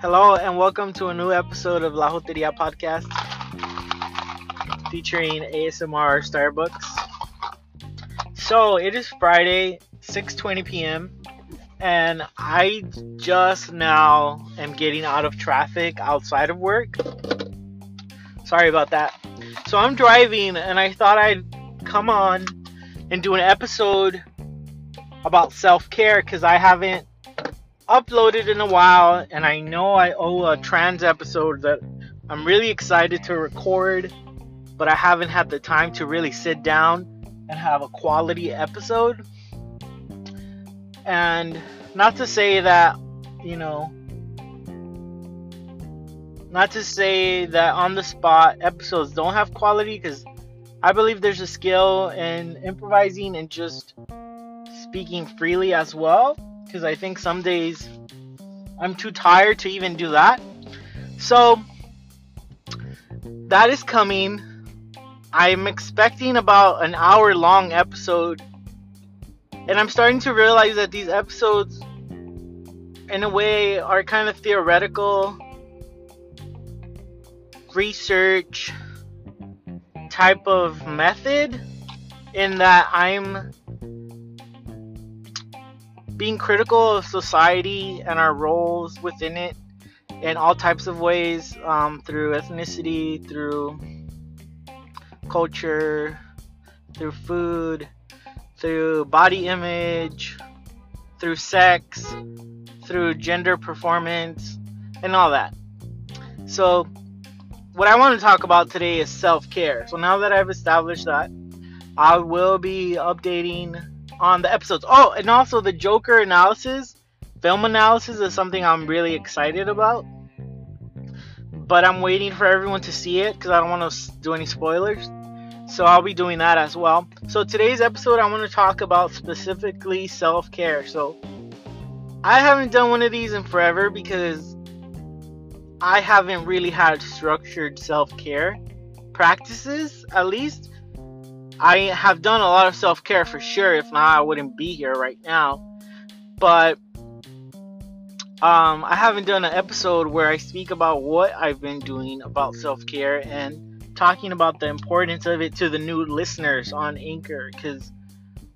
Hello and welcome to a new episode of La Joteria Podcast featuring ASMR Starbucks. So it is Friday, 6:20 p.m. and I just now am getting out of traffic outside of work. Sorry about that. So I'm driving and I thought I'd come on and do an episode about self-care cuz I haven't uploaded in a while, and I know I owe a trans episode that I'm really excited to record, but I haven't had the time to really sit down and have a quality episode. And not to say that, you know, not to say that on the spot episodes don't have quality because I believe there's a skill in improvising and just speaking freely as well because I think some days I'm too tired to even do that. So that is coming. I'm expecting about an hour long episode. And I'm starting to realize that these episodes, in a way, are kind of theoretical, research type of method, in that I'm being critical of society and our roles within it in all types of ways um, through ethnicity, through culture, through food, through body image, through sex, through gender performance, and all that. So, what I want to talk about today is self care. So, now that I've established that, I will be updating on the episodes. Oh, and also the Joker analysis, film analysis is something I'm really excited about. But I'm waiting for everyone to see it because I don't want to do any spoilers. So I'll be doing that as well. So today's episode, I want to talk about specifically self care. So I haven't done one of these in forever because I haven't really had structured self care practices, at least. I have done a lot of self care for sure. If not, I wouldn't be here right now. But um, I haven't done an episode where I speak about what I've been doing about self care and talking about the importance of it to the new listeners on Anchor. Because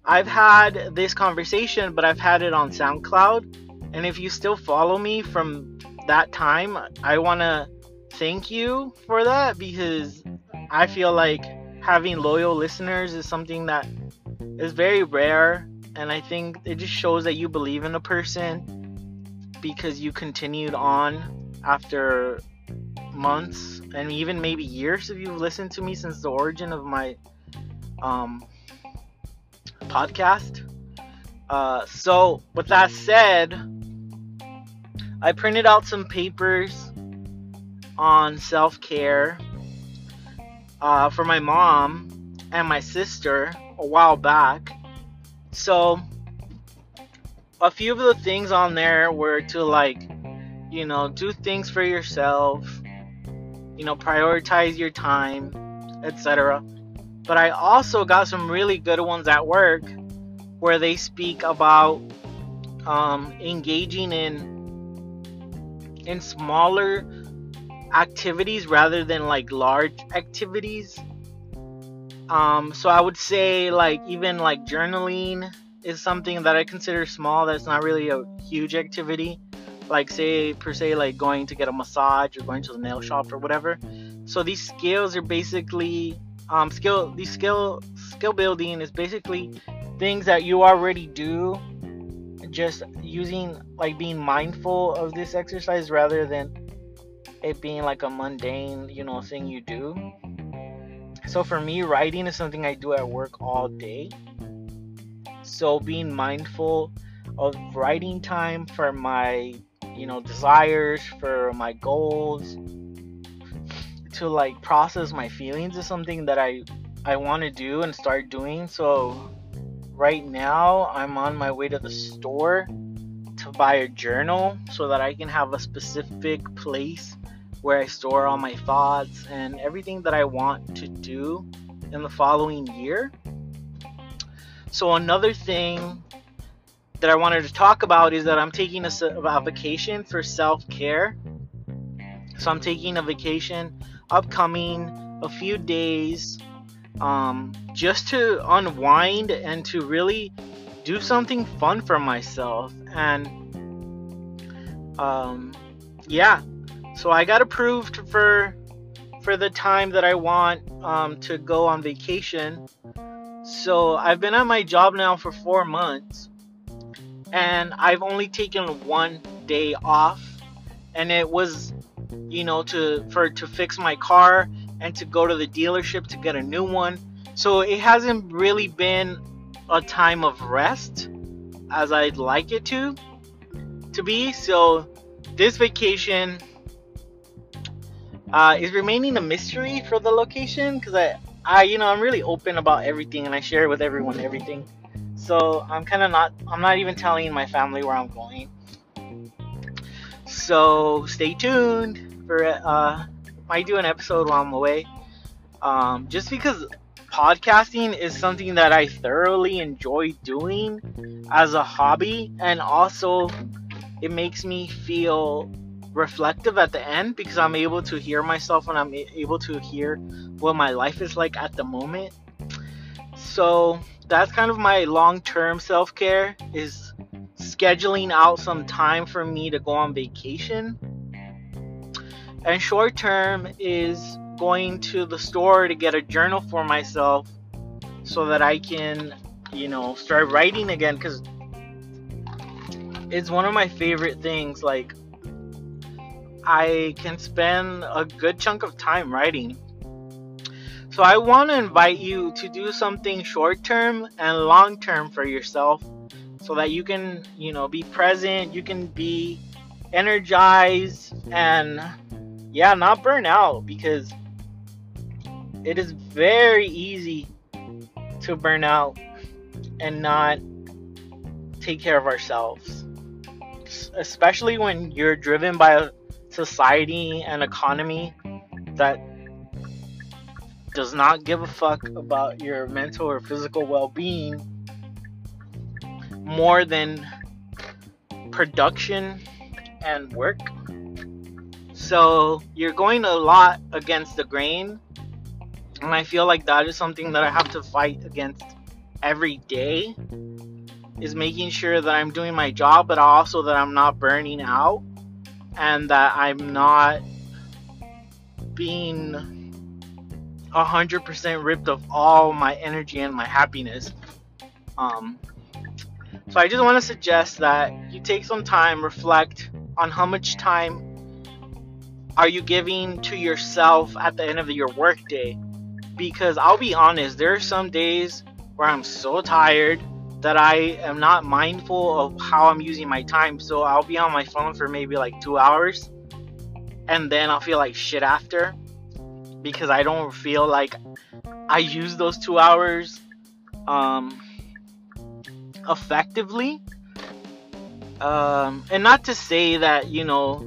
I've had this conversation, but I've had it on SoundCloud. And if you still follow me from that time, I want to thank you for that because I feel like having loyal listeners is something that is very rare and I think it just shows that you believe in a person because you continued on after months and even maybe years if you've listened to me since the origin of my um, podcast. Uh, so, with that said, I printed out some papers on self care uh, for my mom and my sister a while back. So, a few of the things on there were to like, you know, do things for yourself, you know, prioritize your time, etc. But I also got some really good ones at work where they speak about um, engaging in in smaller activities rather than like large activities. Um, so I would say like even like journaling is something that I consider small. That's not really a huge activity. Like say per se like going to get a massage or going to the nail shop or whatever. So these skills are basically um, skill. These skill skill building is basically things that you already do. Just using like being mindful of this exercise rather than it being like a mundane, you know, thing you do. So for me, writing is something I do at work all day. So being mindful of writing time for my, you know, desires, for my goals, to like process my feelings is something that I I want to do and start doing. So right now, I'm on my way to the store to buy a journal so that I can have a specific place where I store all my thoughts and everything that I want to do in the following year. So another thing that I wanted to talk about is that I'm taking a, a vacation for self-care. So I'm taking a vacation upcoming a few days um, just to unwind and to really do something fun for myself and um, yeah so I got approved for for the time that I want um, to go on vacation. So I've been at my job now for four months and I've only taken one day off. And it was you know to for to fix my car and to go to the dealership to get a new one. So it hasn't really been a time of rest as I'd like it to to be. So this vacation uh, is remaining a mystery for the location? Because I, I you know I'm really open about everything and I share with everyone everything. So I'm kind of not I'm not even telling my family where I'm going. So stay tuned for uh might do an episode while I'm away. Um, just because podcasting is something that I thoroughly enjoy doing as a hobby and also it makes me feel reflective at the end because I'm able to hear myself and I'm able to hear what my life is like at the moment. So that's kind of my long-term self-care is scheduling out some time for me to go on vacation. And short term is going to the store to get a journal for myself so that I can, you know, start writing again because it's one of my favorite things. Like, I can spend a good chunk of time writing. So, I want to invite you to do something short term and long term for yourself so that you can, you know, be present, you can be energized, and yeah, not burn out because it is very easy to burn out and not take care of ourselves. Especially when you're driven by society and economy that does not give a fuck about your mental or physical well being more than production and work. So you're going a lot against the grain and I feel like that is something that I have to fight against every day is making sure that I'm doing my job, but also that I'm not burning out and that I'm not being 100% ripped of all my energy and my happiness. Um, so I just want to suggest that you take some time, reflect on how much time are you giving to yourself at the end of your workday because I'll be honest, there are some days where I'm so tired that I am not mindful of how I'm using my time. So I'll be on my phone for maybe like two hours and then I'll feel like shit after because I don't feel like I use those two hours um, effectively. Um, and not to say that, you know,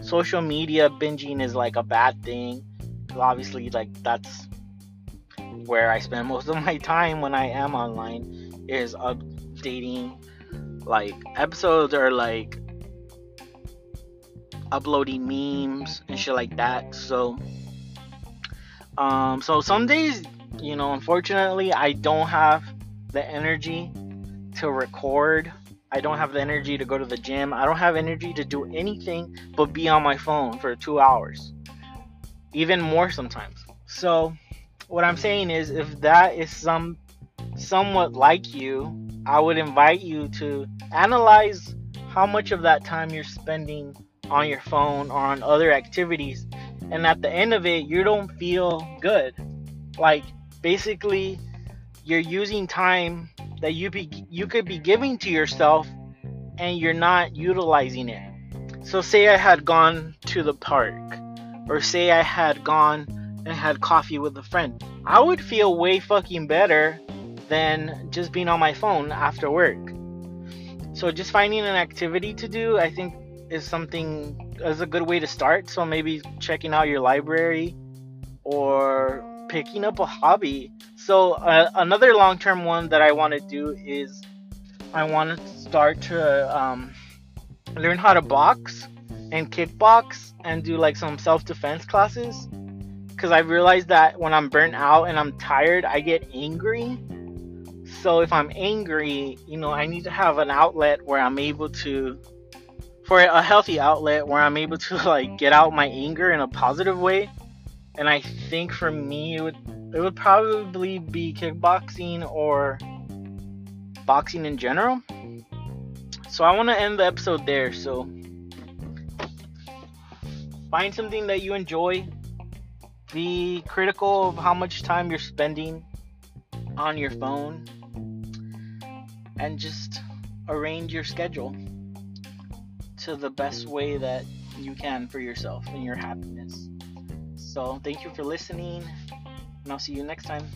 social media binging is like a bad thing. Obviously, like that's where I spend most of my time when I am online is updating like episodes or like uploading memes and shit like that. So um so some days, you know, unfortunately I don't have the energy to record. I don't have the energy to go to the gym. I don't have energy to do anything but be on my phone for 2 hours. Even more sometimes. So what I'm saying is, if that is some somewhat like you, I would invite you to analyze how much of that time you're spending on your phone or on other activities, and at the end of it, you don't feel good. Like basically, you're using time that you be you could be giving to yourself, and you're not utilizing it. So say I had gone to the park, or say I had gone and had coffee with a friend. I would feel way fucking better than just being on my phone after work. So just finding an activity to do, I think is something is a good way to start. So maybe checking out your library or picking up a hobby, So uh, another long-term one that I want to do is I want to start to um, learn how to box and kickbox and do like some self-defense classes because I've realized that when I'm burnt out and I'm tired, I get angry. So if I'm angry, you know, I need to have an outlet where I'm able to for a healthy outlet where I'm able to like get out my anger in a positive way. And I think for me it would it would probably be kickboxing or boxing in general. So I want to end the episode there. So find something that you enjoy. Be critical of how much time you're spending on your phone and just arrange your schedule to the best way that you can for yourself and your happiness. So, thank you for listening, and I'll see you next time.